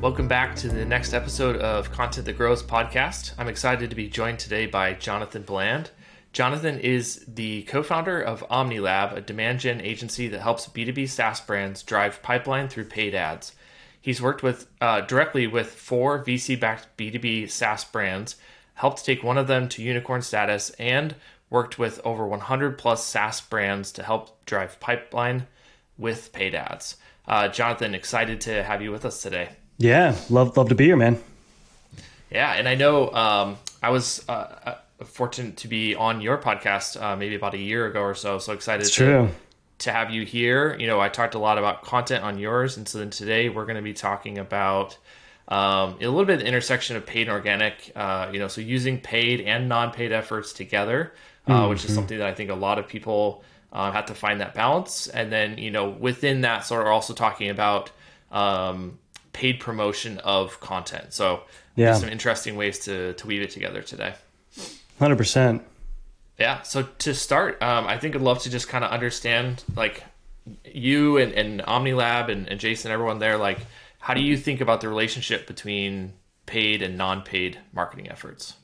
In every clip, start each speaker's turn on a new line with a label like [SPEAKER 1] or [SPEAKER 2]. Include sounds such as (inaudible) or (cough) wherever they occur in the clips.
[SPEAKER 1] Welcome back to the next episode of Content That Grows podcast. I'm excited to be joined today by Jonathan Bland. Jonathan is the co founder of OmniLab, a demand gen agency that helps B2B SaaS brands drive pipeline through paid ads. He's worked with uh, directly with four VC backed B2B SaaS brands, helped take one of them to unicorn status, and worked with over 100 plus SaaS brands to help drive pipeline with paid ads. Uh, Jonathan, excited to have you with us today.
[SPEAKER 2] Yeah, love love to be here, man.
[SPEAKER 1] Yeah, and I know um, I was uh, uh fortunate to be on your podcast uh, maybe about a year ago or so. So excited
[SPEAKER 2] it's
[SPEAKER 1] to,
[SPEAKER 2] true.
[SPEAKER 1] to have you here. You know, I talked a lot about content on yours, and so then today we're going to be talking about um, a little bit of the intersection of paid and organic. Uh, you know, so using paid and non-paid efforts together, uh, mm-hmm. which is something that I think a lot of people uh, have to find that balance. And then you know, within that, sort of also talking about um, paid promotion of content. So yeah, some interesting ways to to weave it together today.
[SPEAKER 2] Hundred percent.
[SPEAKER 1] Yeah. So to start, um, I think I'd love to just kind of understand like you and, and OmniLab and, and Jason, everyone there, like how do you think about the relationship between paid and non-paid marketing efforts?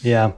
[SPEAKER 2] Yeah.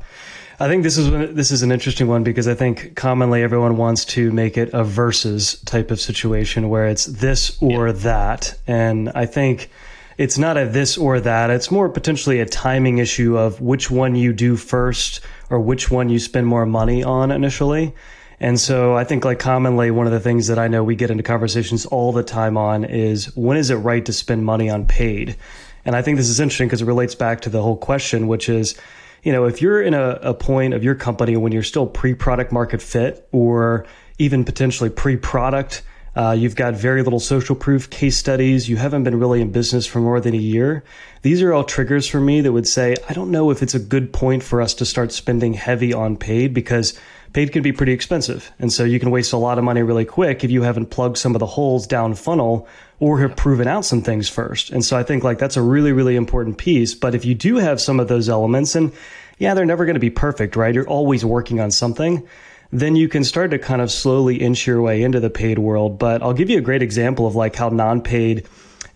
[SPEAKER 2] I think this is this is an interesting one because I think commonly everyone wants to make it a versus type of situation where it's this or yeah. that, and I think it's not a this or that. It's more potentially a timing issue of which one you do first or which one you spend more money on initially. And so I think like commonly one of the things that I know we get into conversations all the time on is when is it right to spend money on paid? And I think this is interesting because it relates back to the whole question, which is you know, if you're in a, a point of your company when you're still pre product market fit or even potentially pre product, uh, you've got very little social proof case studies. You haven't been really in business for more than a year. These are all triggers for me that would say, I don't know if it's a good point for us to start spending heavy on paid because paid can be pretty expensive. And so you can waste a lot of money really quick if you haven't plugged some of the holes down funnel or have proven out some things first. And so I think like that's a really, really important piece. But if you do have some of those elements and yeah, they're never going to be perfect, right? You're always working on something. Then you can start to kind of slowly inch your way into the paid world. But I'll give you a great example of like how non-paid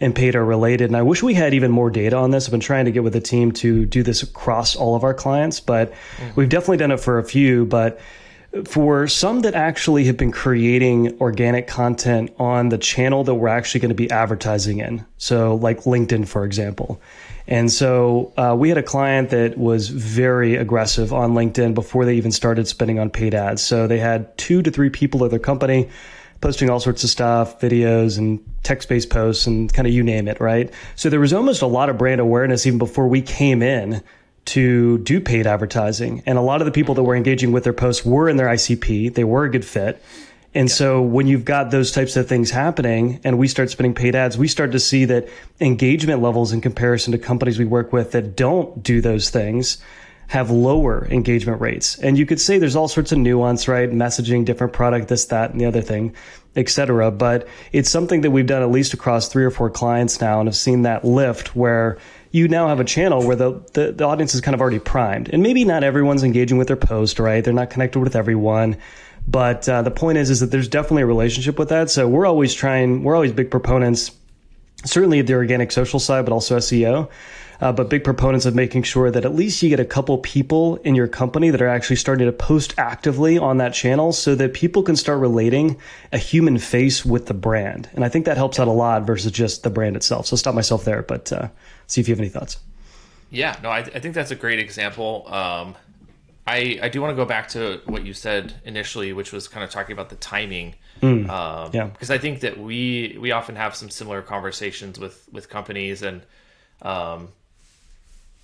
[SPEAKER 2] and paid are related. And I wish we had even more data on this. I've been trying to get with the team to do this across all of our clients, but mm-hmm. we've definitely done it for a few. But for some that actually have been creating organic content on the channel that we're actually going to be advertising in. So, like LinkedIn, for example. And so uh, we had a client that was very aggressive on LinkedIn before they even started spending on paid ads. So they had two to three people at their company posting all sorts of stuff, videos and text based posts and kind of you name it, right? So there was almost a lot of brand awareness even before we came in to do paid advertising. And a lot of the people that were engaging with their posts were in their ICP, they were a good fit. And yeah. so when you've got those types of things happening and we start spending paid ads, we start to see that engagement levels in comparison to companies we work with that don't do those things have lower engagement rates. And you could say there's all sorts of nuance, right? Messaging, different product, this, that, and the other thing, et cetera. But it's something that we've done at least across three or four clients now and have seen that lift where you now have a channel where the, the, the, audience is kind of already primed. And maybe not everyone's engaging with their post, right? They're not connected with everyone. But uh, the point is, is that there's definitely a relationship with that. So we're always trying, we're always big proponents, certainly the organic social side, but also SEO. Uh, but big proponents of making sure that at least you get a couple people in your company that are actually starting to post actively on that channel so that people can start relating a human face with the brand. And I think that helps out a lot versus just the brand itself. So I'll stop myself there, but uh, see if you have any thoughts.
[SPEAKER 1] Yeah, no, I, I think that's a great example. Um, I, I do want to go back to what you said initially, which was kind of talking about the timing. Mm, um, yeah. Because I think that we we often have some similar conversations with with companies, and um,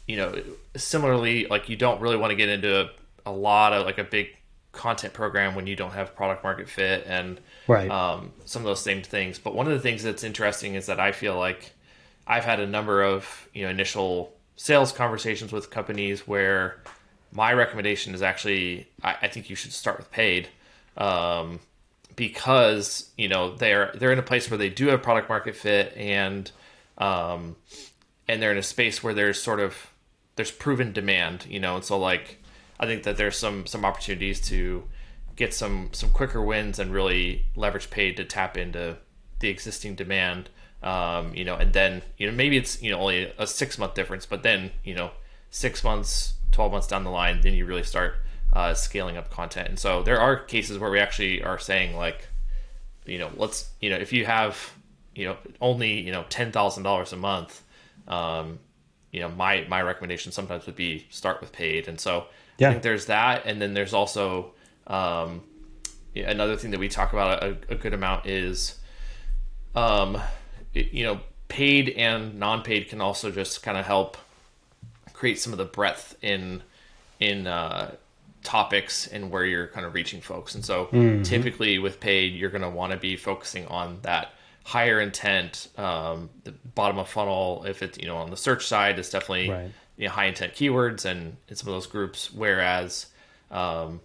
[SPEAKER 1] you know, similarly, like you don't really want to get into a, a lot of like a big content program when you don't have product market fit and right. um, some of those same things. But one of the things that's interesting is that I feel like I've had a number of you know initial sales conversations with companies where my recommendation is actually I, I think you should start with paid um, because you know they're they're in a place where they do have product market fit and um, and they're in a space where there's sort of there's proven demand you know and so like I think that there's some some opportunities to get some some quicker wins and really leverage paid to tap into the existing demand. Um, you know, and then you know maybe it's you know only a six month difference, but then you know six months, twelve months down the line, then you really start uh, scaling up content. And so there are cases where we actually are saying like, you know, let's you know if you have you know only you know ten thousand dollars a month, um, you know my my recommendation sometimes would be start with paid. And so yeah. I think there's that, and then there's also um, another thing that we talk about a, a good amount is, um, it, you know, paid and non-paid can also just kind of help create some of the breadth in in uh, topics and where you're kind of reaching folks. And so, mm-hmm. typically with paid, you're going to want to be focusing on that higher intent, um, the bottom of funnel. If it's you know on the search side, it's definitely right. you know, high intent keywords and in some of those groups. Whereas um,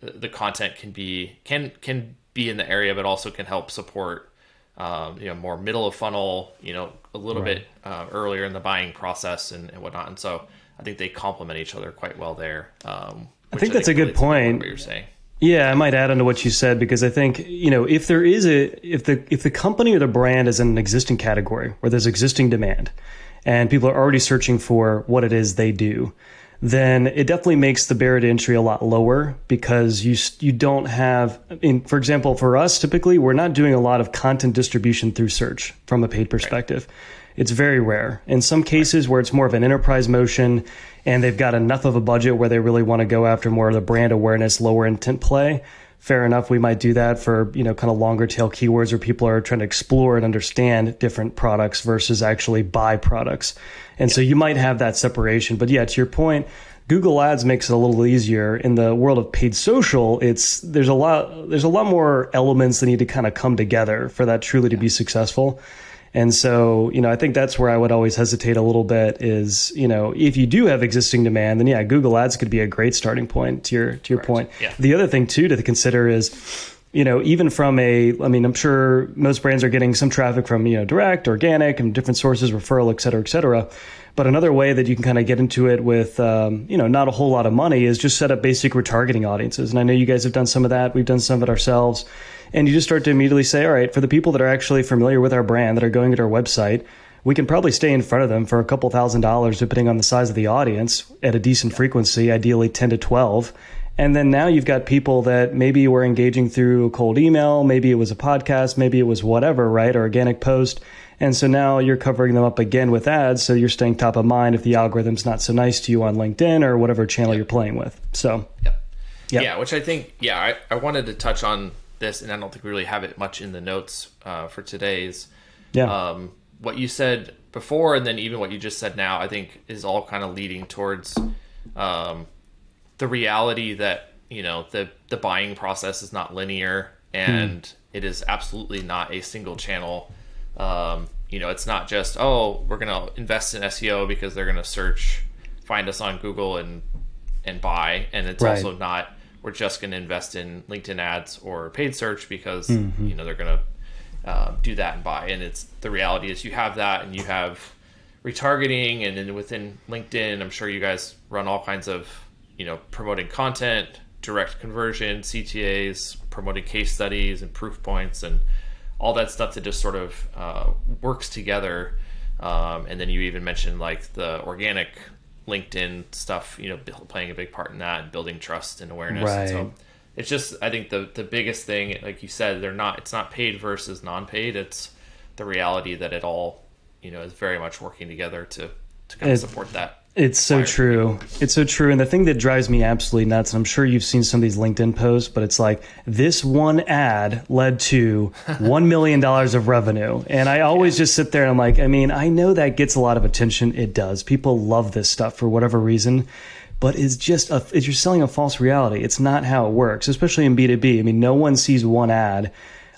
[SPEAKER 1] the content can be can can be in the area, but also can help support um, you know more middle of funnel, you know a little right. bit uh, earlier in the buying process and, and, whatnot. And so I think they complement each other quite well there. Um,
[SPEAKER 2] I think that's I think a good point. What you're saying. Yeah, I might add on to what you said because I think you know if there is a if the if the company or the brand is in an existing category where there's existing demand, and people are already searching for what it is they do, then it definitely makes the barrier to entry a lot lower because you you don't have in for example for us typically we're not doing a lot of content distribution through search from a paid perspective. Right. It's very rare. In some cases where it's more of an enterprise motion and they've got enough of a budget where they really want to go after more of the brand awareness, lower intent play, fair enough. We might do that for, you know, kind of longer tail keywords where people are trying to explore and understand different products versus actually buy products. And yeah. so you might have that separation. But yeah, to your point, Google Ads makes it a little easier. In the world of paid social, it's there's a lot there's a lot more elements that need to kind of come together for that truly to be successful. And so, you know, I think that's where I would always hesitate a little bit is, you know, if you do have existing demand, then yeah, Google Ads could be a great starting point to your to your point. Yeah. The other thing too to consider is you know, even from a, I mean, I'm sure most brands are getting some traffic from, you know, direct, organic, and different sources, referral, et cetera, et cetera. But another way that you can kind of get into it with, um, you know, not a whole lot of money is just set up basic retargeting audiences. And I know you guys have done some of that. We've done some of it ourselves. And you just start to immediately say, all right, for the people that are actually familiar with our brand, that are going to our website, we can probably stay in front of them for a couple thousand dollars, depending on the size of the audience, at a decent frequency, ideally 10 to 12 and then now you've got people that maybe were engaging through a cold email, maybe it was a podcast, maybe it was whatever, right? Or organic post. And so now you're covering them up again with ads. So you're staying top of mind if the algorithm's not so nice to you on LinkedIn or whatever channel yep. you're playing with. So,
[SPEAKER 1] yep. Yep. yeah, which I think, yeah, I, I wanted to touch on this, and I don't think we really have it much in the notes uh, for today's. Yeah. Um, what you said before, and then even what you just said now, I think is all kind of leading towards um, the reality that you know the the buying process is not linear and mm. it is absolutely not a single channel um, you know it's not just oh we're gonna invest in seo because they're gonna search find us on google and and buy and it's right. also not we're just gonna invest in linkedin ads or paid search because mm-hmm. you know they're gonna uh, do that and buy and it's the reality is you have that and you have retargeting and then within linkedin i'm sure you guys run all kinds of you know, promoting content, direct conversion, CTAs, promoting case studies and proof points, and all that stuff that just sort of uh, works together. Um, and then you even mentioned like the organic LinkedIn stuff, you know, playing a big part in that and building trust and awareness. Right. And so it's just, I think the the biggest thing, like you said, they're not. It's not paid versus non-paid. It's the reality that it all, you know, is very much working together to to kind of support that.
[SPEAKER 2] It's so true. It's so true. And the thing that drives me absolutely nuts, and I'm sure you've seen some of these LinkedIn posts, but it's like this one ad led to (laughs) $1 million of revenue. And I always yeah. just sit there and I'm like, I mean, I know that gets a lot of attention. It does. People love this stuff for whatever reason. But it's just a, you're selling a false reality. It's not how it works, especially in B2B. I mean, no one sees one ad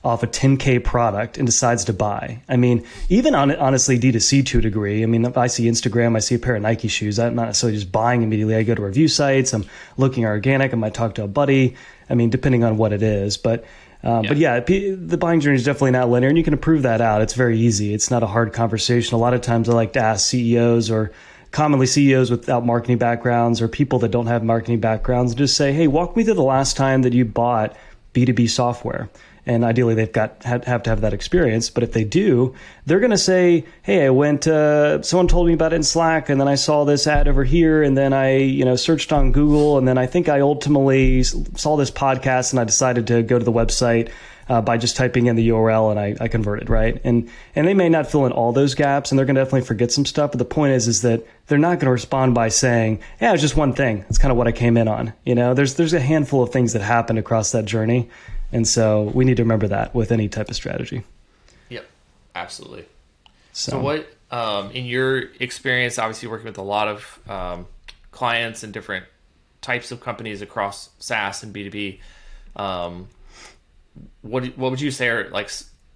[SPEAKER 2] off a 10K product and decides to buy. I mean, even on honestly D2C to a degree. I mean, if I see Instagram, I see a pair of Nike shoes. I'm not necessarily just buying immediately. I go to review sites. I'm looking organic. I might talk to a buddy. I mean, depending on what it is, but. Um, yeah. But yeah, the buying journey is definitely not linear, and you can prove that out. It's very easy. It's not a hard conversation. A lot of times, I like to ask CEOs or commonly CEOs without marketing backgrounds or people that don't have marketing backgrounds, just say, "Hey, walk me through the last time that you bought B2B software." And ideally they've got have, to have that experience. But if they do, they're going to say, "Hey, I went. Uh, someone told me about it in Slack, and then I saw this ad over here, and then I, you know, searched on Google, and then I think I ultimately saw this podcast, and I decided to go to the website." Uh, by just typing in the URL and I, I converted right and and they may not fill in all those gaps and they're going to definitely forget some stuff but the point is is that they're not going to respond by saying yeah it's just one thing it's kind of what I came in on you know there's there's a handful of things that happened across that journey and so we need to remember that with any type of strategy.
[SPEAKER 1] Yep, absolutely. So, so what, um, in your experience, obviously working with a lot of um, clients and different types of companies across SaaS and B2B, um, what, what would you say are like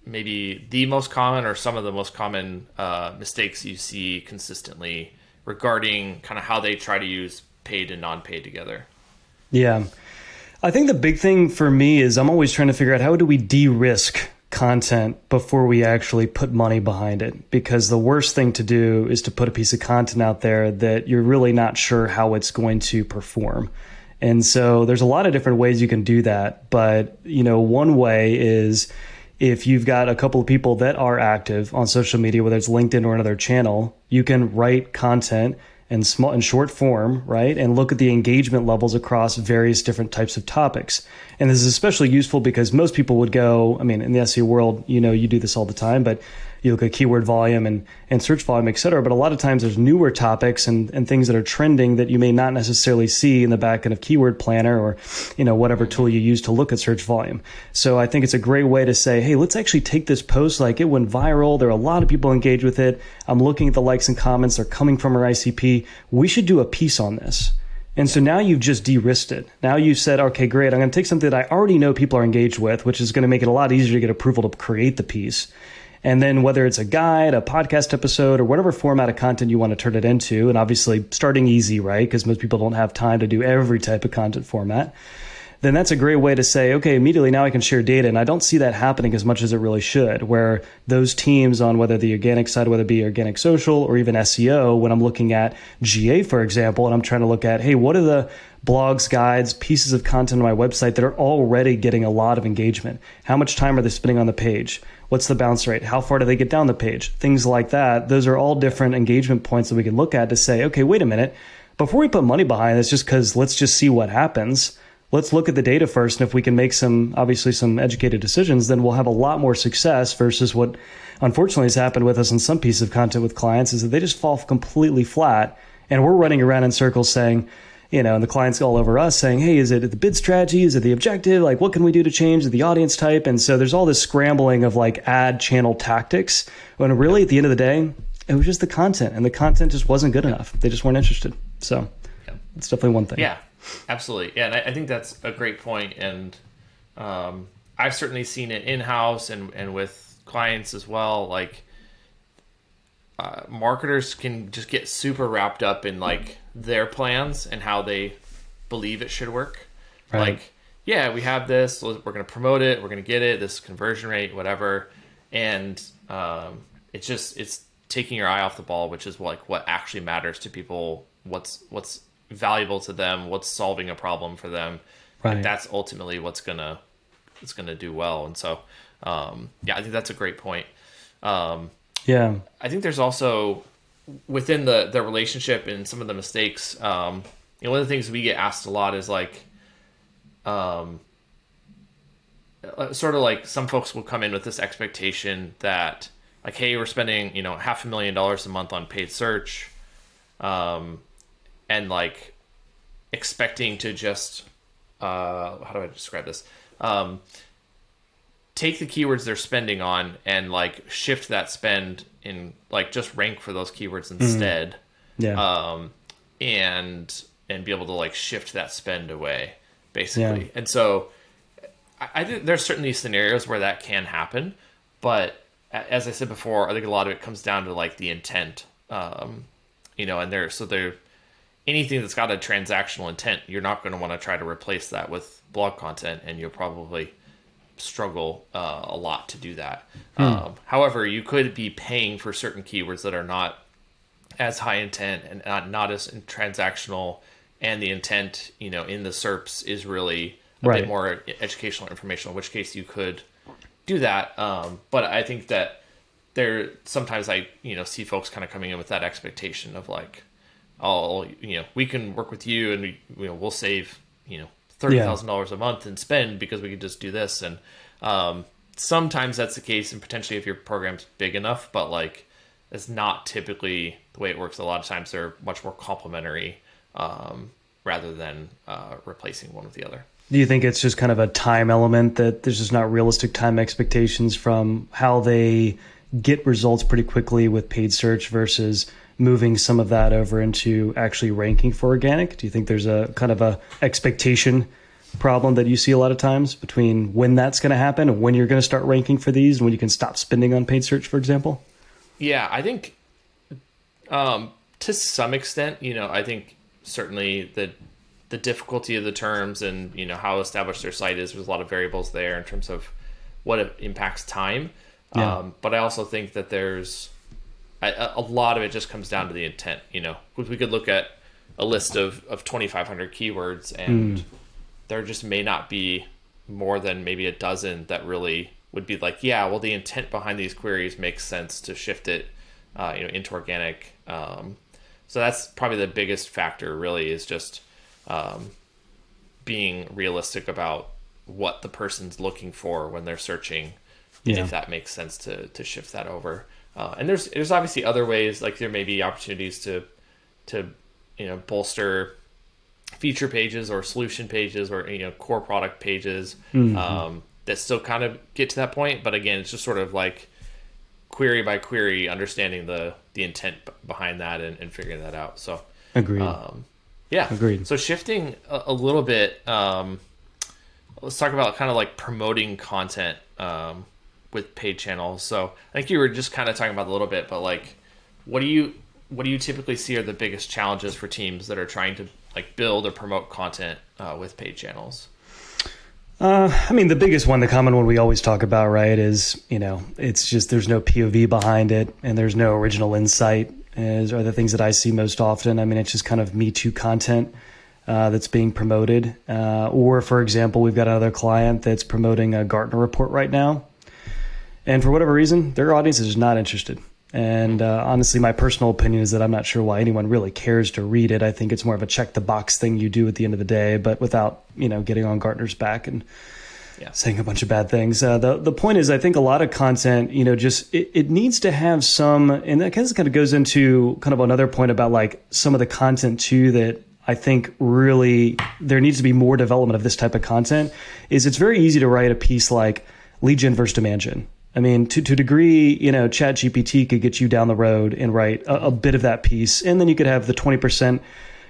[SPEAKER 1] maybe the most common or some of the most common uh, mistakes you see consistently regarding kind of how they try to use paid and non-paid together?
[SPEAKER 2] Yeah. I think the big thing for me is I'm always trying to figure out how do we de-risk content before we actually put money behind it because the worst thing to do is to put a piece of content out there that you're really not sure how it's going to perform. And so there's a lot of different ways you can do that, but you know, one way is if you've got a couple of people that are active on social media whether it's LinkedIn or another channel, you can write content and small and short form, right? And look at the engagement levels across various different types of topics. And this is especially useful because most people would go, I mean, in the SEO world, you know, you do this all the time, but you look at keyword volume and, and search volume, et cetera. But a lot of times there's newer topics and, and things that are trending that you may not necessarily see in the back end of Keyword Planner or, you know, whatever tool you use to look at search volume. So I think it's a great way to say, hey, let's actually take this post. Like it went viral. There are a lot of people engaged with it. I'm looking at the likes and comments. They're coming from our ICP. We should do a piece on this. And so now you've just de-risked it. Now you've said, okay, great. I'm going to take something that I already know people are engaged with, which is going to make it a lot easier to get approval to create the piece. And then whether it's a guide, a podcast episode, or whatever format of content you want to turn it into, and obviously starting easy, right? Because most people don't have time to do every type of content format. Then that's a great way to say, okay, immediately now I can share data. And I don't see that happening as much as it really should, where those teams on whether the organic side, whether it be organic social or even SEO, when I'm looking at GA, for example, and I'm trying to look at, hey, what are the blogs, guides, pieces of content on my website that are already getting a lot of engagement? How much time are they spending on the page? What's the bounce rate? How far do they get down the page? Things like that. Those are all different engagement points that we can look at to say, okay, wait a minute. Before we put money behind this, just because let's just see what happens, let's look at the data first. And if we can make some, obviously, some educated decisions, then we'll have a lot more success versus what unfortunately has happened with us in some pieces of content with clients is that they just fall completely flat. And we're running around in circles saying, you know, and the clients all over us saying, hey, is it the bid strategy? Is it the objective? Like, what can we do to change the audience type? And so there's all this scrambling of like ad channel tactics when really at the end of the day, it was just the content and the content just wasn't good enough. They just weren't interested. So yeah. it's definitely one thing.
[SPEAKER 1] Yeah, absolutely. Yeah. And I, I think that's a great point. And um, I've certainly seen it in house and, and with clients as well. Like, uh, marketers can just get super wrapped up in like their plans and how they believe it should work. Right. Like, yeah, we have this. We're going to promote it. We're going to get it. This conversion rate, whatever. And um, it's just it's taking your eye off the ball, which is like what actually matters to people. What's what's valuable to them. What's solving a problem for them. Right. And that's ultimately what's gonna it's gonna do well. And so, um, yeah, I think that's a great point. Um,
[SPEAKER 2] yeah,
[SPEAKER 1] I think there's also within the the relationship and some of the mistakes. Um, you know, one of the things we get asked a lot is like, um, uh, sort of like some folks will come in with this expectation that like, hey, we're spending you know half a million dollars a month on paid search, um, and like expecting to just uh, how do I describe this? Um, take the keywords they're spending on and like shift that spend in like just rank for those keywords mm-hmm. instead. Mm. Yeah. Um, and and be able to like shift that spend away basically. Yeah. And so I, I think there's certainly scenarios where that can happen, but as I said before, I think a lot of it comes down to like the intent. Um, you know, and there so there anything that's got a transactional intent, you're not going to want to try to replace that with blog content, and you'll probably struggle uh, a lot to do that. Hmm. Um, however, you could be paying for certain keywords that are not as high intent and not, not as transactional, and the intent, you know, in the SERPs is really a right. bit more educational information. In which case, you could do that. Um, but I think that there sometimes I you know see folks kind of coming in with that expectation of like, oh you know we can work with you and we you know we'll save you know thirty thousand yeah. dollars a month and spend because we could just do this and um, sometimes that's the case and potentially if your program's big enough, but like it's not typically the way it works. A lot of times they're much more complementary um, rather than uh, replacing one with the other.
[SPEAKER 2] Do you think it's just kind of a time element that there's just not realistic time expectations from how they get results pretty quickly with paid search versus moving some of that over into actually ranking for organic? Do you think there's a kind of a expectation problem that you see a lot of times between when that's going to happen and when you're going to start ranking for these and when you can stop spending on paid search, for example?
[SPEAKER 1] Yeah, I think um, to some extent, you know, I think certainly the the difficulty of the terms and you know how established their site is. There's a lot of variables there in terms of what it impacts time. Yeah. Um, but I also think that there's a, a, lot of it just comes down to the intent. You know, we could look at a list of of 2,500 keywords, and mm. there just may not be more than maybe a dozen that really would be like, yeah, well, the intent behind these queries makes sense to shift it, uh, you know, into organic. Um, so that's probably the biggest factor. Really, is just um, being realistic about what the person's looking for when they're searching, yeah. if that makes sense to to shift that over. Uh, and there's there's obviously other ways, like there may be opportunities to to you know bolster feature pages or solution pages or you know core product pages mm-hmm. um, that still kind of get to that point. But again, it's just sort of like query by query, understanding the the intent behind that and, and figuring that out. So
[SPEAKER 2] agreed. Um,
[SPEAKER 1] yeah,
[SPEAKER 2] agreed.
[SPEAKER 1] So shifting a, a little bit, um, let's talk about kind of like promoting content um, with paid channels. So I think you were just kind of talking about a little bit, but like, what do you what do you typically see are the biggest challenges for teams that are trying to like build or promote content uh, with paid channels?
[SPEAKER 2] Uh, I mean, the biggest one, the common one we always talk about, right, is you know, it's just there's no POV behind it, and there's no original insight. Is are the things that I see most often. I mean, it's just kind of Me Too content uh, that's being promoted. Uh, or, for example, we've got another client that's promoting a Gartner report right now, and for whatever reason, their audience is not interested. And uh, honestly, my personal opinion is that I'm not sure why anyone really cares to read it. I think it's more of a check the box thing you do at the end of the day, but without you know getting on Gartner's back and yeah. saying a bunch of bad things. Uh, the the point is, I think a lot of content, you know, just it, it needs to have some, and that kind of kind of goes into kind of another point about like some of the content too that I think really there needs to be more development of this type of content. Is it's very easy to write a piece like lead gen versus demand gen I mean, to, to a degree, you know, Chat GPT could get you down the road and write a, a bit of that piece. And then you could have the 20%,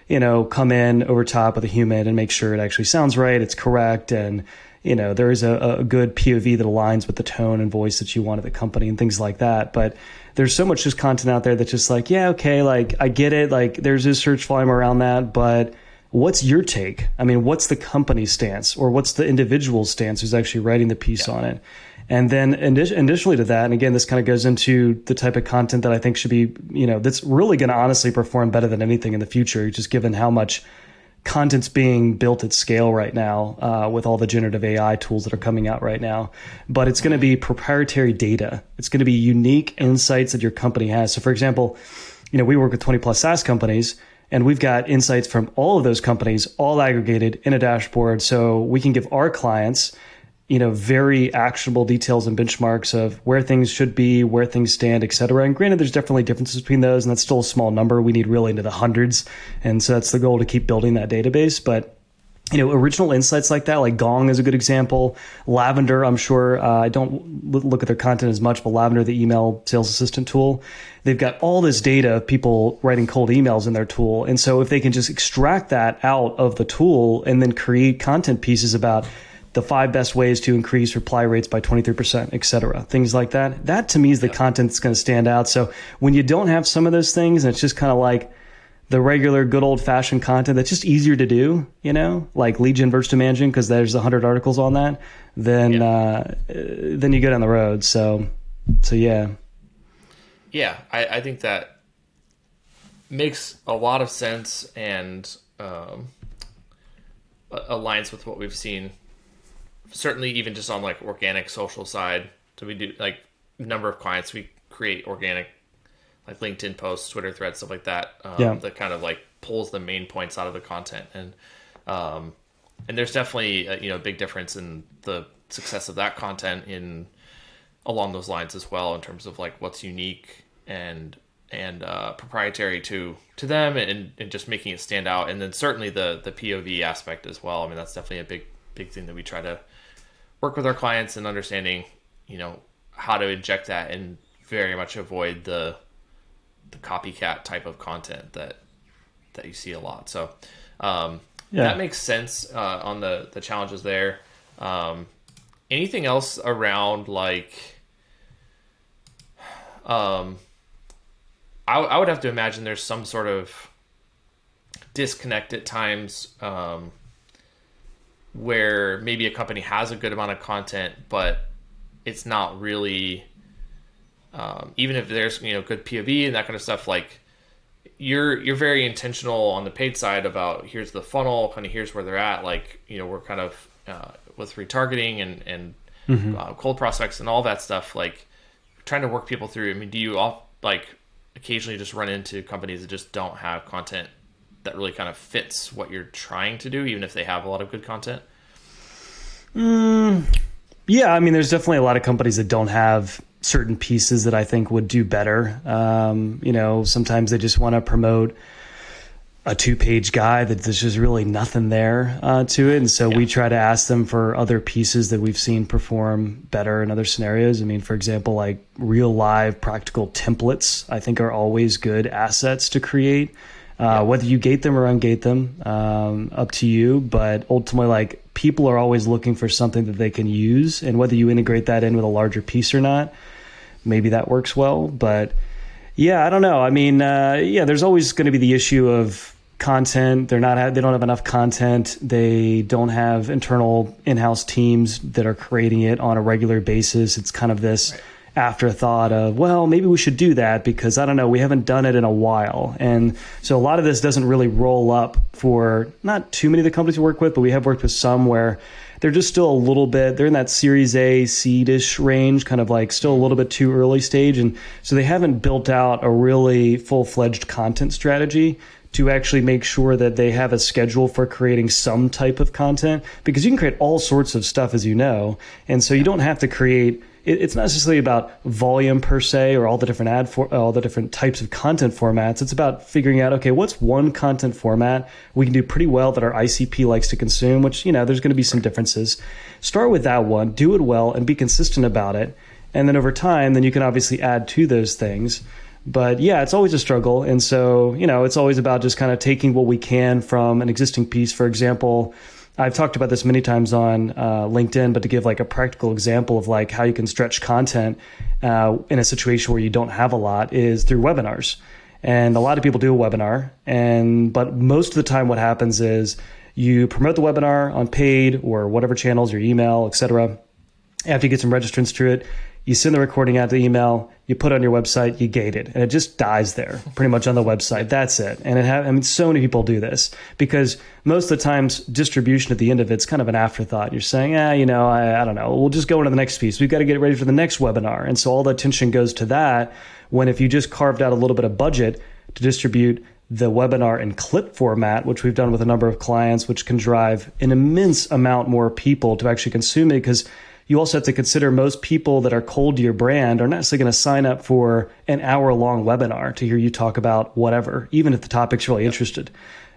[SPEAKER 2] you know, come in over top with a human and make sure it actually sounds right, it's correct. And, you know, there is a, a good POV that aligns with the tone and voice that you want at the company and things like that. But there's so much just content out there that's just like, yeah, okay, like I get it. Like there's a search volume around that, but what's your take? I mean, what's the company stance or what's the individual stance who's actually writing the piece yeah. on it? And then additionally to that, and again, this kind of goes into the type of content that I think should be, you know, that's really going to honestly perform better than anything in the future, just given how much content's being built at scale right now uh, with all the generative AI tools that are coming out right now. But it's going to be proprietary data. It's going to be unique insights that your company has. So, for example, you know, we work with 20 plus SaaS companies and we've got insights from all of those companies all aggregated in a dashboard so we can give our clients you know very actionable details and benchmarks of where things should be where things stand et cetera. And granted there's definitely differences between those and that's still a small number. We need really into the hundreds. And so that's the goal to keep building that database. But you know original insights like that like gong is a good example. Lavender i'm sure uh, i don't look at their content as much but lavender the email sales assistant tool they've got all this data of people writing cold emails in their tool. And so if they can just extract that out of the tool and then create content pieces about the five best ways to increase reply rates by 23%, et cetera, things like that. That to me is the yeah. content that's going to stand out. So when you don't have some of those things and it's just kind of like the regular good old fashioned content that's just easier to do, you know, like lead gen versus demand gen, because there's a hundred articles on that, then, yeah. uh, then you go down the road. So, so yeah.
[SPEAKER 1] Yeah. I, I think that makes a lot of sense and, um, aligns with what we've seen certainly even just on like organic social side. So we do like number of clients we create organic like LinkedIn posts, Twitter threads, stuff like that. Um, yeah. That kind of like pulls the main points out of the content, and um, and there's definitely a, you know a big difference in the success of that content in along those lines as well in terms of like what's unique and and uh, proprietary to to them and, and just making it stand out and then certainly the the POV aspect as well I mean that's definitely a big big thing that we try to work with our clients and understanding you know how to inject that and very much avoid the the copycat type of content that that you see a lot. So um, yeah. that makes sense uh, on the the challenges there. Um, anything else around like um, I, I would have to imagine there's some sort of disconnect at times um, where maybe a company has a good amount of content, but it's not really um, even if there's you know good POV and that kind of stuff, like you're you're very intentional on the paid side about here's the funnel, kind of here's where they're at. Like you know we're kind of uh, with retargeting and and mm-hmm. uh, cold prospects and all that stuff. Like trying to work people through. I mean, do you all like occasionally just run into companies that just don't have content that really kind of fits what you're trying to do, even if they have a lot of good content?
[SPEAKER 2] Mm, yeah, I mean, there's definitely a lot of companies that don't have certain pieces that I think would do better. Um, you know, sometimes they just want to promote a two page guide that there's just really nothing there uh, to it. And so yeah. we try to ask them for other pieces that we've seen perform better in other scenarios. I mean, for example, like real live practical templates, I think are always good assets to create. Uh, yeah. Whether you gate them or ungate them, um, up to you. But ultimately, like people are always looking for something that they can use, and whether you integrate that in with a larger piece or not, maybe that works well. But yeah, I don't know. I mean, uh, yeah, there's always going to be the issue of content. They're not. They don't have enough content. They don't have internal in-house teams that are creating it on a regular basis. It's kind of this. Right afterthought of, well, maybe we should do that because I don't know, we haven't done it in a while. And so a lot of this doesn't really roll up for not too many of the companies we work with, but we have worked with some where they're just still a little bit, they're in that series A, seedish range, kind of like still a little bit too early stage. And so they haven't built out a really full fledged content strategy to actually make sure that they have a schedule for creating some type of content because you can create all sorts of stuff as you know. And so you don't have to create it, it's not necessarily about volume per se or all the different ad for uh, all the different types of content formats. It's about figuring out okay, what's one content format we can do pretty well that our ICP likes to consume. Which you know, there's going to be some differences. Start with that one, do it well, and be consistent about it. And then over time, then you can obviously add to those things but yeah, it's always a struggle. And so, you know, it's always about just kind of taking what we can from an existing piece. For example, I've talked about this many times on uh, LinkedIn, but to give like a practical example of like how you can stretch content uh, in a situation where you don't have a lot is through webinars. And a lot of people do a webinar, and but most of the time, what happens is you promote the webinar on paid or whatever channels, your email, etc. After you get some registrants to it, you send the recording out to email, you put it on your website, you gate it, and it just dies there, pretty much on the website. That's it. And it ha- I mean, so many people do this because most of the times distribution at the end of it's kind of an afterthought. You're saying, ah, you know, I, I don't know, we'll just go into the next piece. We've got to get ready for the next webinar, and so all the attention goes to that. When if you just carved out a little bit of budget to distribute the webinar in clip format, which we've done with a number of clients, which can drive an immense amount more people to actually consume it because you also have to consider most people that are cold to your brand are not necessarily going to sign up for an hour long webinar to hear you talk about whatever, even if the topic's really interested,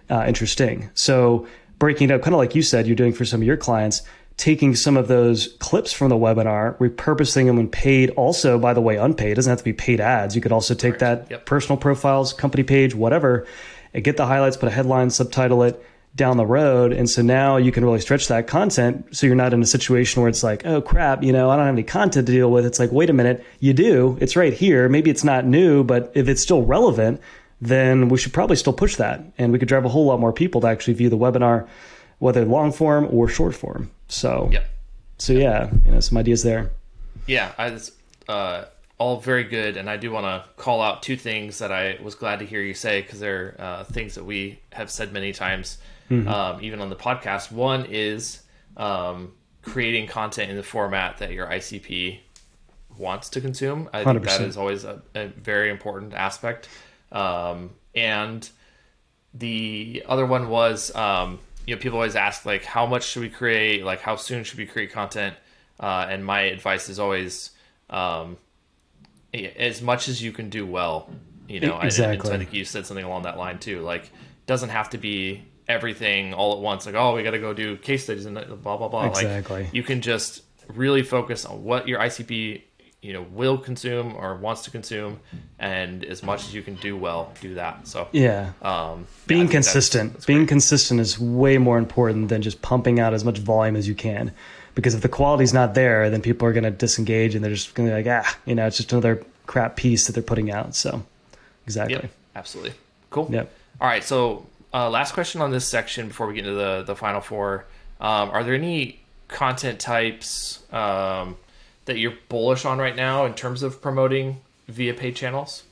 [SPEAKER 2] uh, interesting. So breaking it up, kind of like you said, you're doing for some of your clients, taking some of those clips from the webinar, repurposing them and paid, also, by the way, unpaid, it doesn't have to be paid ads. You could also take right. that yep. personal profiles, company page, whatever, and get the highlights, put a headline, subtitle it, down the road. And so now you can really stretch that content. So you're not in a situation where it's like, oh crap, you know, I don't have any content to deal with. It's like, wait a minute, you do. It's right here. Maybe it's not new, but if it's still relevant, then we should probably still push that. And we could drive a whole lot more people to actually view the webinar, whether long form or short form. So,
[SPEAKER 1] yep.
[SPEAKER 2] so yeah, you know, some ideas there.
[SPEAKER 1] Yeah. I, uh, all very good. And I do want to call out two things that I was glad to hear you say because they're uh, things that we have said many times mm-hmm. um, even on the podcast. One is um, creating content in the format that your ICP wants to consume. I 100%. think that is always a, a very important aspect. Um, and the other one was, um, you know, people always ask like, how much should we create? Like, how soon should we create content? Uh, and my advice is always, um, as much as you can do well. You know, exactly. I, I think you said something along that line too. Like, doesn't have to be everything all at once. Like, oh, we got to go do case studies and blah blah blah. Exactly. Like, you can just really focus on what your ICP you know will consume or wants to consume and as much as you can do well do that. So
[SPEAKER 2] yeah. um, being yeah, consistent that's, that's being consistent is way more important than just pumping out as much volume as you can. Because if the quality's not there then people are going to disengage and they're just going to be like ah you know it's just another crap piece that they're putting out. So exactly. Yep,
[SPEAKER 1] absolutely. Cool. Yep. All right so uh, last question on this section before we get into the the final four um, are there any content types um, that you're bullish on right now in terms of promoting via paid channels?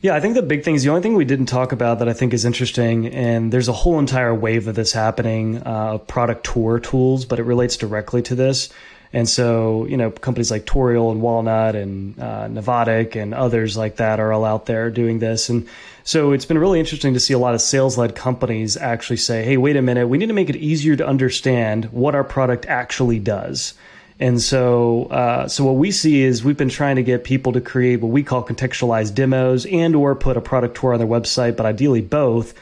[SPEAKER 2] Yeah, I think the big thing is the only thing we didn't talk about that I think is interesting, and there's a whole entire wave of this happening, uh, product tour tools, but it relates directly to this. And so, you know, companies like Tourial and Walnut and uh, and others like that are all out there doing this. And so it's been really interesting to see a lot of sales led companies actually say, hey, wait a minute, we need to make it easier to understand what our product actually does. And so, uh, so what we see is we've been trying to get people to create what we call contextualized demos and or put a product tour on their website, but ideally both,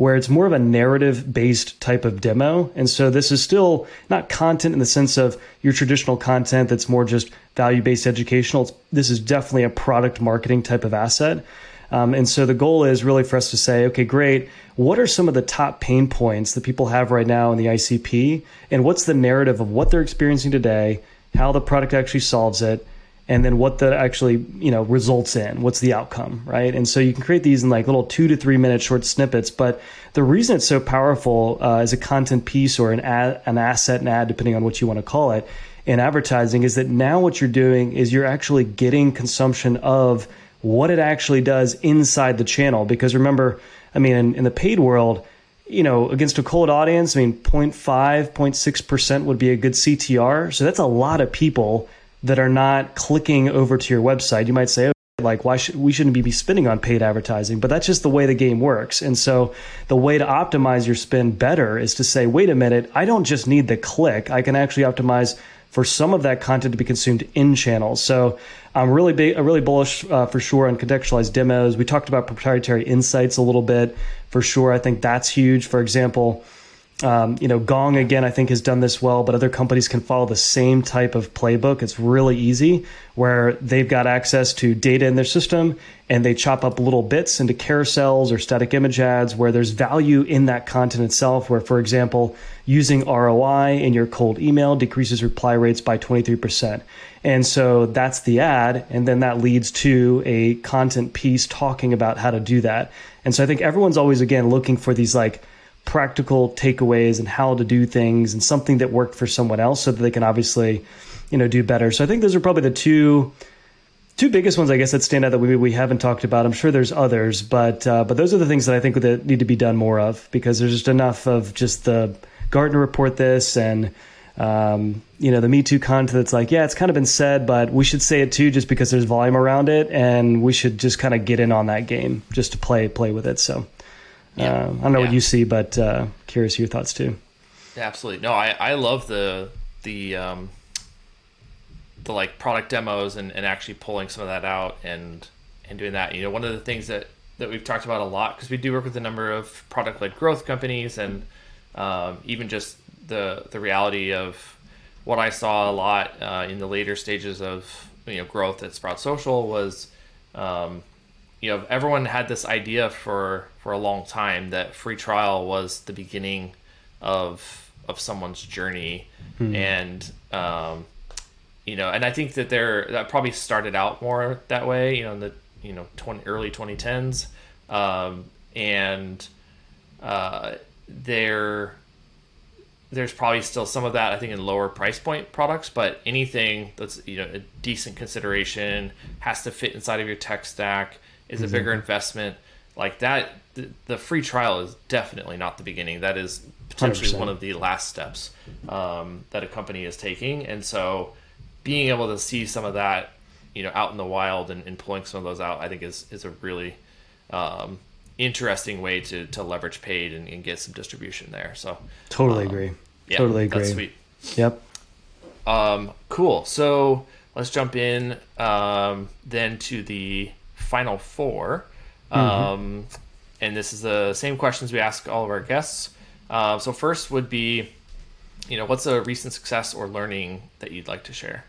[SPEAKER 2] where it's more of a narrative based type of demo. And so this is still not content in the sense of your traditional content that's more just value based educational. It's, this is definitely a product marketing type of asset. Um, and so the goal is really for us to say, okay, great. What are some of the top pain points that people have right now in the ICP? And what's the narrative of what they're experiencing today, how the product actually solves it, and then what that actually you know results in what's the outcome right and so you can create these in like little two to three minute short snippets but the reason it's so powerful uh, as a content piece or an ad, an asset an ad depending on what you want to call it in advertising is that now what you're doing is you're actually getting consumption of what it actually does inside the channel. Because remember, I mean, in, in the paid world, you know, against a cold audience, I mean, 0.5, 0.6% would be a good CTR. So that's a lot of people that are not clicking over to your website. You might say, like why should we shouldn't be spending on paid advertising but that's just the way the game works and so the way to optimize your spend better is to say wait a minute i don't just need the click i can actually optimize for some of that content to be consumed in channels. So I'm really big, really bullish uh, for sure on contextualized demos. We talked about proprietary insights a little bit for sure. I think that's huge. For example, um, you know, Gong again, I think has done this well, but other companies can follow the same type of playbook. It's really easy where they've got access to data in their system and they chop up little bits into carousels or static image ads where there's value in that content itself. Where, for example, using ROI in your cold email decreases reply rates by 23%. And so that's the ad. And then that leads to a content piece talking about how to do that. And so I think everyone's always, again, looking for these like, practical takeaways and how to do things and something that worked for someone else so that they can obviously you know do better. So i think those are probably the two two biggest ones i guess that stand out that we, we haven't talked about. I'm sure there's others but uh, but those are the things that i think that need to be done more of because there's just enough of just the gartner report this and um, you know the me too content that's like yeah it's kind of been said but we should say it too just because there's volume around it and we should just kind of get in on that game just to play play with it. So yeah. Uh, I don't know yeah. what you see, but uh, curious your thoughts too.
[SPEAKER 1] Yeah, absolutely. No, I, I love the the um, the like product demos and, and actually pulling some of that out and and doing that. You know, one of the things that that we've talked about a lot because we do work with a number of product led growth companies and um, even just the the reality of what I saw a lot uh, in the later stages of you know growth at Sprout Social was um, you know everyone had this idea for for a long time that free trial was the beginning of of someone's journey. Hmm. and um, you know and i think that there that probably started out more that way you know in the you know 20 early 2010s um, and uh, there there's probably still some of that I think in lower price point products, but anything that's you know a decent consideration has to fit inside of your tech stack is a bigger investment like that the, the, free trial is definitely not the beginning that is potentially 100%. one of the last steps um, that a company is taking. And so being able to see some of that, you know, out in the wild and, and pulling some of those out, I think is, is a really um, interesting way to, to leverage paid and, and, get some distribution there. So
[SPEAKER 2] totally um, agree. Yeah, totally agree. sweet. Yep.
[SPEAKER 1] Um, cool. So let's jump in um, then to the final 4 mm-hmm. Um, and this is the same questions we ask all of our guests. Uh, so first would be, you know, what's a recent success or learning that you'd like to share?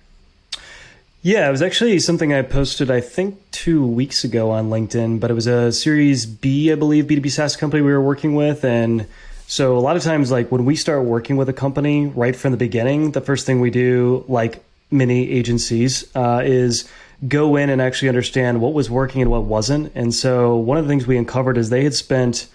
[SPEAKER 2] Yeah, it was actually something I posted, I think, two weeks ago on LinkedIn, but it was a Series B, I believe, B2B SaaS company we were working with. And so a lot of times, like when we start working with a company right from the beginning, the first thing we do, like many agencies, uh, is go in and actually understand what was working and what wasn't. And so one of the things we uncovered is they had spent,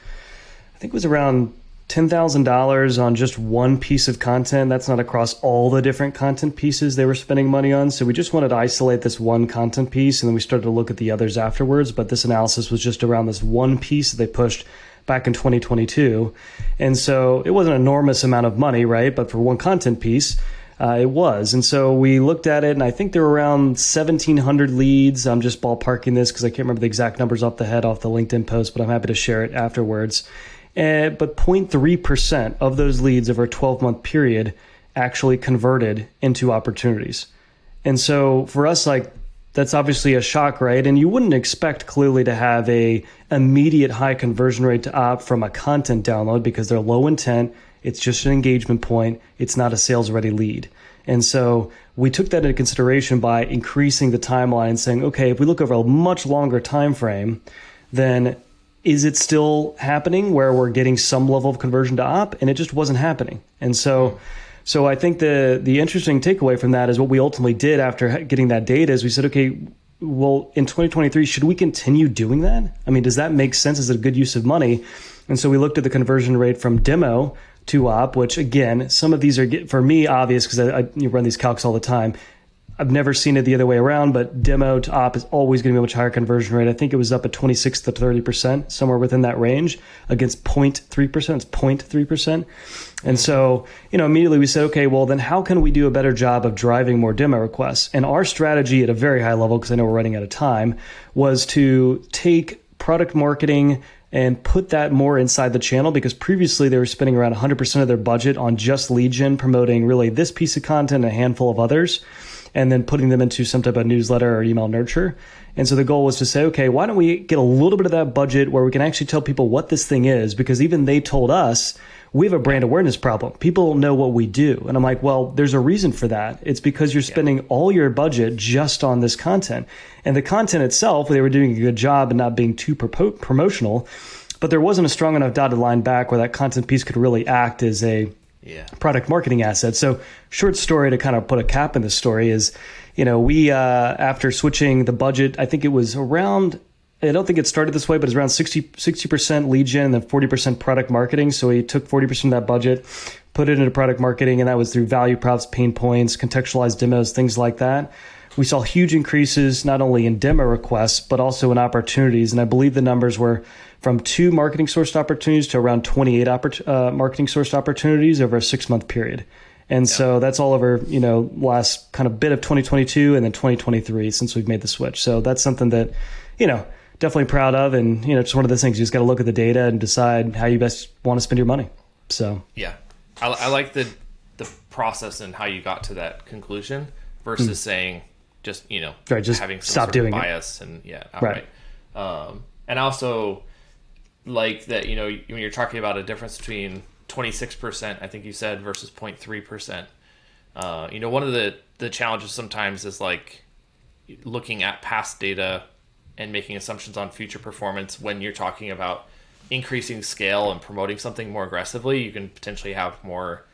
[SPEAKER 2] I think it was around $10,000 on just one piece of content. That's not across all the different content pieces they were spending money on. So we just wanted to isolate this one content piece and then we started to look at the others afterwards. But this analysis was just around this one piece that they pushed back in 2022. And so it wasn't an enormous amount of money, right? But for one content piece, uh, it was. And so we looked at it, and I think there were around 1,700 leads. I'm just ballparking this because I can't remember the exact numbers off the head off the LinkedIn post, but I'm happy to share it afterwards. Uh, but 0.3% of those leads over a 12 month period actually converted into opportunities. And so for us, like, that's obviously a shock, right? And you wouldn't expect clearly to have a immediate high conversion rate to opt from a content download because they're low intent. It's just an engagement point. It's not a sales ready lead. And so we took that into consideration by increasing the timeline and saying, okay, if we look over a much longer time frame, then is it still happening where we're getting some level of conversion to op? And it just wasn't happening. And so so i think the the interesting takeaway from that is what we ultimately did after getting that data is we said okay well in 2023 should we continue doing that? I mean does that make sense? Is it a good use of money? And so we looked at the conversion rate from demo to op which again some of these are for me obvious because I, I run these calcs all the time I've never seen it the other way around, but demo to op is always going to be a much higher conversion rate. I think it was up at 26 to 30%, somewhere within that range against 0.3%. It's 0.3%. And so, you know, immediately we said, okay, well, then how can we do a better job of driving more demo requests? And our strategy at a very high level, because I know we're running out of time, was to take product marketing and put that more inside the channel because previously they were spending around 100% of their budget on just lead gen, promoting really this piece of content and a handful of others and then putting them into some type of newsletter or email nurture. And so the goal was to say, okay, why don't we get a little bit of that budget where we can actually tell people what this thing is? Because even they told us we have a brand awareness problem. People know what we do. And I'm like, well, there's a reason for that. It's because you're spending all your budget just on this content. And the content itself, they were doing a good job and not being too pro- promotional, but there wasn't a strong enough dotted line back where that content piece could really act as a yeah. product marketing asset. So, short story to kind of put a cap in the story is, you know, we uh, after switching the budget, I think it was around. I don't think it started this way, but it's around 60 percent lead gen and then forty percent product marketing. So we took forty percent of that budget, put it into product marketing, and that was through value props, pain points, contextualized demos, things like that. We saw huge increases not only in demo requests but also in opportunities, and I believe the numbers were from two marketing sourced opportunities to around 28 oppor- uh, marketing sourced opportunities over a six month period. And yeah. so that's all over, you know, last kind of bit of 2022 and then 2023 since we've made the switch. So that's something that, you know, definitely proud of. And, you know, it's one of those things you just got to look at the data and decide how you best want to spend your money. So,
[SPEAKER 1] yeah, I, I like the, the process and how you got to that conclusion versus mm. saying just, you know,
[SPEAKER 2] right, just having some stop doing
[SPEAKER 1] bias
[SPEAKER 2] it.
[SPEAKER 1] and yeah, outright. right. Um, and also, like that you know when you're talking about a difference between 26% i think you said versus 0.3% uh, you know one of the the challenges sometimes is like looking at past data and making assumptions on future performance when you're talking about increasing scale and promoting something more aggressively you can potentially have more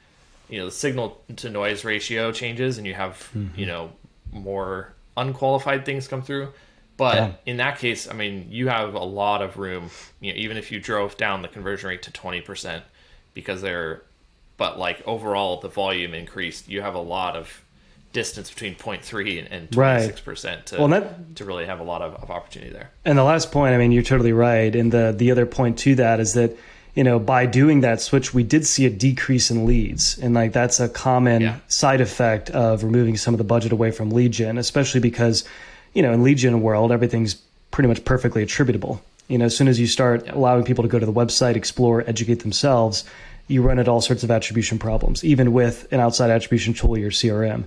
[SPEAKER 1] you know the signal to noise ratio changes and you have mm-hmm. you know more unqualified things come through but yeah. in that case, I mean, you have a lot of room. You know, even if you drove down the conversion rate to twenty percent, because they're, but like overall the volume increased, you have a lot of distance between 0.3 and 26 percent to well, that, to really have a lot of, of opportunity there.
[SPEAKER 2] And the last point, I mean, you're totally right. And the the other point to that is that you know, by doing that switch, we did see a decrease in leads. And like that's a common yeah. side effect of removing some of the budget away from lead gen, especially because, you know, in lead gen world, everything's pretty much perfectly attributable. You know, as soon as you start yeah. allowing people to go to the website, explore, educate themselves, you run into all sorts of attribution problems, even with an outside attribution tool, your CRM.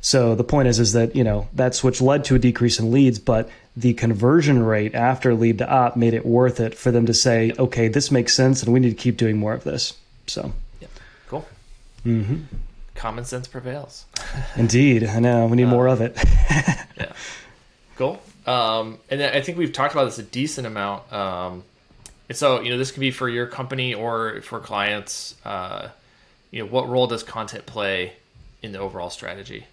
[SPEAKER 2] So the point is, is that you know that switch led to a decrease in leads, but the conversion rate after lead to op made it worth it for them to say, okay, this makes sense, and we need to keep doing more of this. So,
[SPEAKER 1] yeah, cool.
[SPEAKER 2] Mm-hmm.
[SPEAKER 1] Common sense prevails. (laughs)
[SPEAKER 2] Indeed, I know we need more of it. (laughs)
[SPEAKER 1] yeah, cool. Um, and I think we've talked about this a decent amount. Um, and so, you know, this can be for your company or for clients. Uh, you know, what role does content play in the overall strategy?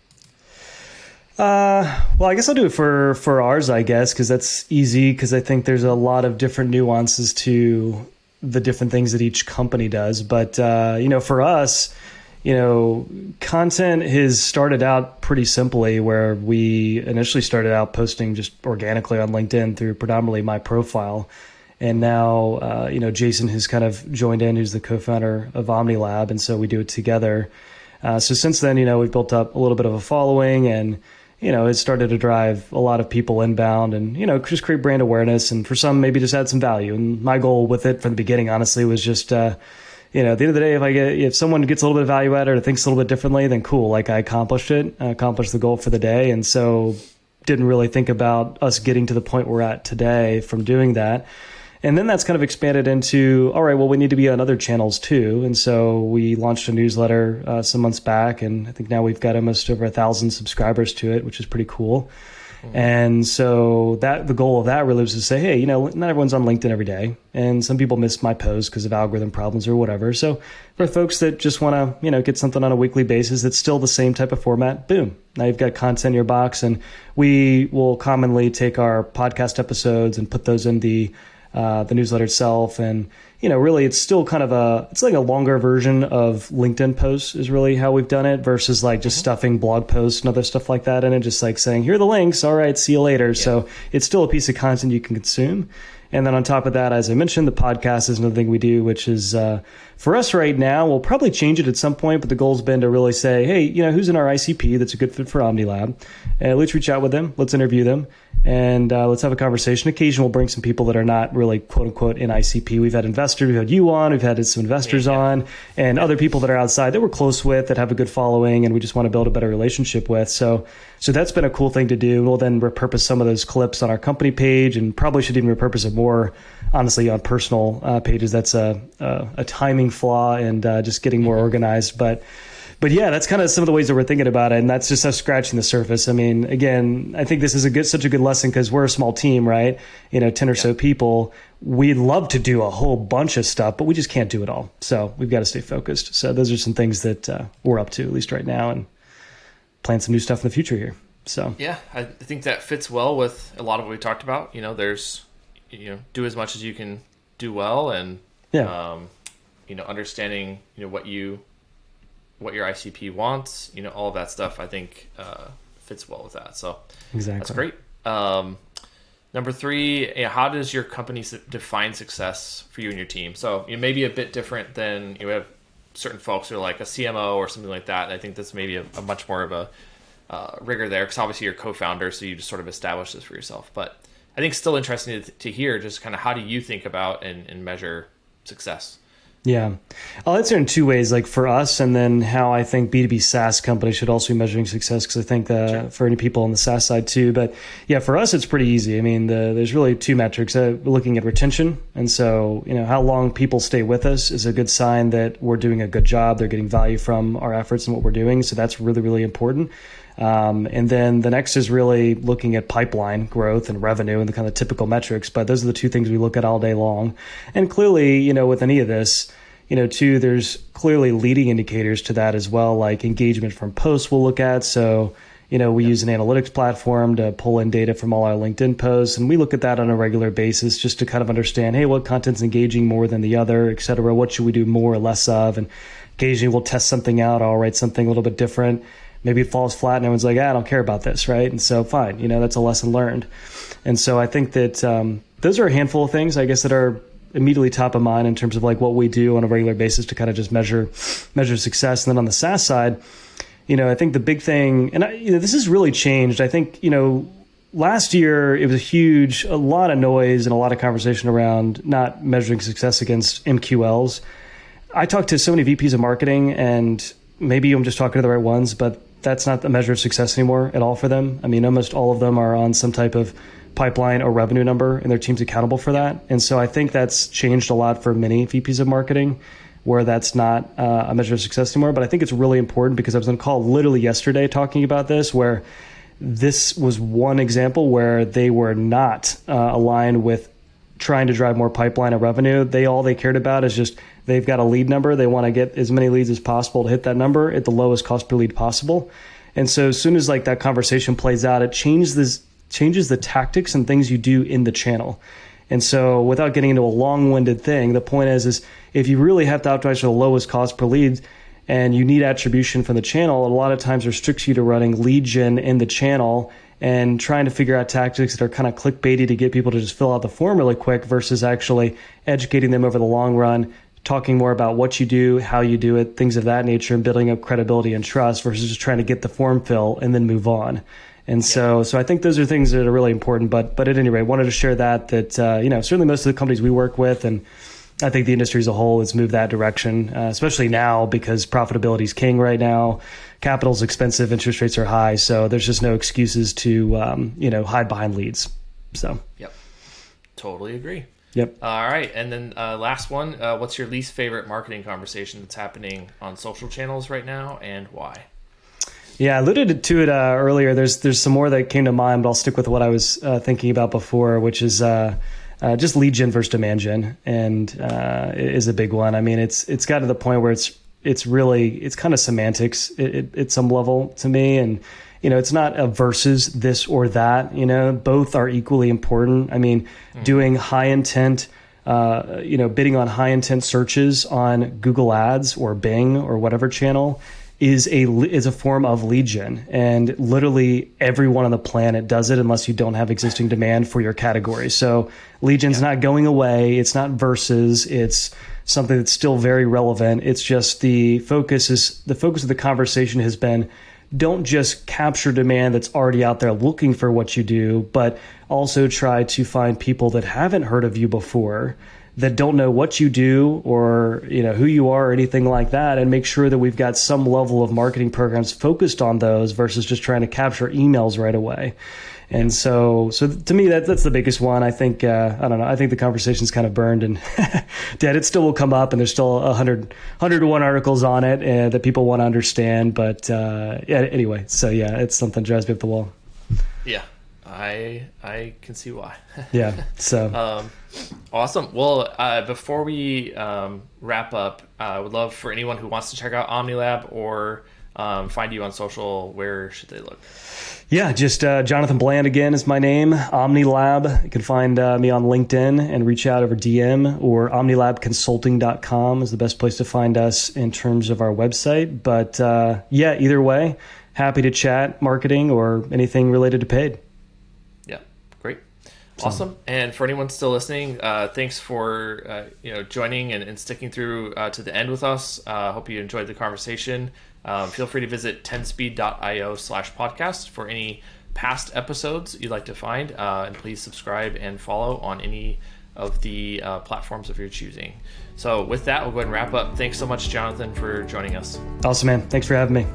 [SPEAKER 2] Uh, well, I guess I'll do it for for ours, I guess, because that's easy. Because I think there's a lot of different nuances to the different things that each company does. But uh, you know, for us, you know, content has started out pretty simply, where we initially started out posting just organically on LinkedIn through predominantly my profile. And now, uh, you know, Jason has kind of joined in, who's the co-founder of OmniLab, and so we do it together. Uh, so since then, you know, we've built up a little bit of a following, and you know, it started to drive a lot of people inbound and, you know, just create brand awareness and for some maybe just add some value. And my goal with it from the beginning, honestly, was just, uh, you know, at the end of the day, if I get, if someone gets a little bit of value added or thinks a little bit differently, then cool. Like I accomplished it, I accomplished the goal for the day. And so didn't really think about us getting to the point we're at today from doing that. And then that's kind of expanded into, all right, well, we need to be on other channels too. And so we launched a newsletter uh, some months back, and I think now we've got almost over a thousand subscribers to it, which is pretty cool. And so that the goal of that really was to say, hey, you know, not everyone's on LinkedIn every day, and some people miss my posts because of algorithm problems or whatever. So for folks that just want to, you know, get something on a weekly basis that's still the same type of format, boom, now you've got content in your box, and we will commonly take our podcast episodes and put those in the uh, the newsletter itself, and you know, really, it's still kind of a it's like a longer version of LinkedIn posts is really how we've done it versus like just mm-hmm. stuffing blog posts and other stuff like that in it, just like saying here are the links. All right, see you later. Yeah. So it's still a piece of content you can consume. And then on top of that, as I mentioned, the podcast is another thing we do, which is uh, for us right now. We'll probably change it at some point, but the goal's been to really say, hey, you know, who's in our ICP that's a good fit for OmniLab? Uh, let's reach out with them. Let's interview them and uh, let's have a conversation. Occasionally, we'll bring some people that are not really quote unquote in ICP. We've had investors, we've had you on, we've had some investors yeah. on, and other people that are outside that we're close with that have a good following, and we just want to build a better relationship with. So, so that's been a cool thing to do. We'll then repurpose some of those clips on our company page, and probably should even repurpose it more, honestly, on personal uh, pages. That's a, a, a timing flaw and uh, just getting more mm-hmm. organized, but but yeah, that's kind of some of the ways that we're thinking about it, and that's just us scratching the surface. I mean, again, I think this is a good, such a good lesson because we're a small team, right? You know, ten or yeah. so people. We'd love to do a whole bunch of stuff, but we just can't do it all. So we've got to stay focused. So those are some things that uh, we're up to, at least right now, and plan some new stuff in the future here. So
[SPEAKER 1] yeah, I think that fits well with a lot of what we talked about. You know, there's you know, do as much as you can do well, and
[SPEAKER 2] yeah.
[SPEAKER 1] Um, you know, understanding you know what you what your ICP wants, you know, all that stuff, I think uh, fits well with that. So
[SPEAKER 2] exactly.
[SPEAKER 1] that's great. Um, number three, you know, how does your company define success for you and your team? So you know, maybe a bit different than you have certain folks who are like a CMO or something like that. And I think that's maybe a, a much more of a uh, rigor there because obviously you're co-founder, so you just sort of establish this for yourself. But I think still interesting to, to hear just kind of how do you think about and, and measure success?
[SPEAKER 2] Yeah. I'll answer in two ways, like for us, and then how I think B2B SaaS companies should also be measuring success, because I think uh, sure. for any people on the SaaS side too. But yeah, for us, it's pretty easy. I mean, the, there's really two metrics. Uh, looking at retention. And so, you know, how long people stay with us is a good sign that we're doing a good job. They're getting value from our efforts and what we're doing. So that's really, really important. Um, and then the next is really looking at pipeline growth and revenue and the kind of typical metrics. But those are the two things we look at all day long. And clearly, you know, with any of this, you know, too, there's clearly leading indicators to that as well, like engagement from posts we'll look at. So, you know, we use an analytics platform to pull in data from all our LinkedIn posts, and we look at that on a regular basis just to kind of understand, hey, what content's engaging more than the other, et cetera. What should we do more or less of? And occasionally we'll test something out. I'll write something a little bit different maybe it falls flat and everyone's like, ah, I don't care about this, right? And so, fine, you know, that's a lesson learned. And so I think that um, those are a handful of things, I guess, that are immediately top of mind in terms of like what we do on a regular basis to kind of just measure measure success. And then on the SaaS side, you know, I think the big thing, and I, you know, this has really changed. I think you know, last year it was a huge, a lot of noise and a lot of conversation around not measuring success against MQLs. I talked to so many VPs of marketing, and maybe I'm just talking to the right ones, but that's not the measure of success anymore at all for them. I mean, almost all of them are on some type of pipeline or revenue number, and their team's accountable for that. And so I think that's changed a lot for many VPs of marketing, where that's not uh, a measure of success anymore. But I think it's really important because I was on call literally yesterday talking about this, where this was one example where they were not uh, aligned with trying to drive more pipeline of revenue. They all they cared about is just they've got a lead number. They want to get as many leads as possible to hit that number at the lowest cost per lead possible. And so as soon as like that conversation plays out, it changes this changes the tactics and things you do in the channel. And so without getting into a long-winded thing, the point is is if you really have to optimize for the lowest cost per lead and you need attribution from the channel, a lot of times restricts you to running lead gen in the channel and trying to figure out tactics that are kind of clickbaity to get people to just fill out the form really quick versus actually educating them over the long run, talking more about what you do, how you do it, things of that nature, and building up credibility and trust versus just trying to get the form fill and then move on. And so, so I think those are things that are really important. But, but at any rate, wanted to share that that uh, you know certainly most of the companies we work with and I think the industry as a whole has moved that direction, uh, especially now because profitability is king right now. Capital's expensive, interest rates are high, so there's just no excuses to um, you know hide behind leads. So,
[SPEAKER 1] yep, totally agree.
[SPEAKER 2] Yep.
[SPEAKER 1] All right, and then uh, last one. Uh, what's your least favorite marketing conversation that's happening on social channels right now, and why?
[SPEAKER 2] Yeah, I alluded to it uh, earlier. There's there's some more that came to mind, but I'll stick with what I was uh, thinking about before, which is uh, just lead gen versus demand gen, and uh, is a big one. I mean, it's it's got to the point where it's it's really it's kind of semantics it, it, at some level to me, and you know, it's not a versus this or that. You know, both are equally important. I mean, mm. doing high intent. Uh, you know, bidding on high intent searches on Google Ads or Bing or whatever channel is a is a form of lead gen and literally everyone on the planet does it unless you don't have existing demand for your category. So lead gen's yeah. not going away. It's not versus. It's something that's still very relevant. It's just the focus is the focus of the conversation has been don't just capture demand that's already out there looking for what you do, but also try to find people that haven't heard of you before that don't know what you do or you know who you are or anything like that and make sure that we've got some level of marketing programs focused on those versus just trying to capture emails right away. And so so to me that that's the biggest one. I think uh, i don't know i think the conversation's kind of burned and (laughs) dead. It still will come up and there's still a hundred hundred to one articles on it uh, that people want to understand but uh, yeah anyway so yeah it's something drives me up the wall.
[SPEAKER 1] Yeah I I can see why. (laughs)
[SPEAKER 2] yeah. So.
[SPEAKER 1] um, awesome. Well, uh, before we um, wrap up, uh, I would love for anyone who wants to check out OmniLab or um, find you on social. Where should they look?
[SPEAKER 2] Yeah, just uh, Jonathan Bland again is my name. OmniLab. You can find uh, me on LinkedIn and reach out over DM or OmniLabConsulting.com is the best place to find us in terms of our website. But uh, yeah, either way, happy to chat marketing or anything related to paid.
[SPEAKER 1] Awesome. And for anyone still listening, uh, thanks for uh, you know joining and, and sticking through uh, to the end with us. I uh, hope you enjoyed the conversation. Um, feel free to visit 10speed.io slash podcast for any past episodes you'd like to find. Uh, and please subscribe and follow on any of the uh, platforms of your choosing. So with that, we'll go ahead and wrap up. Thanks so much, Jonathan, for joining us.
[SPEAKER 2] Awesome, man. Thanks for having me.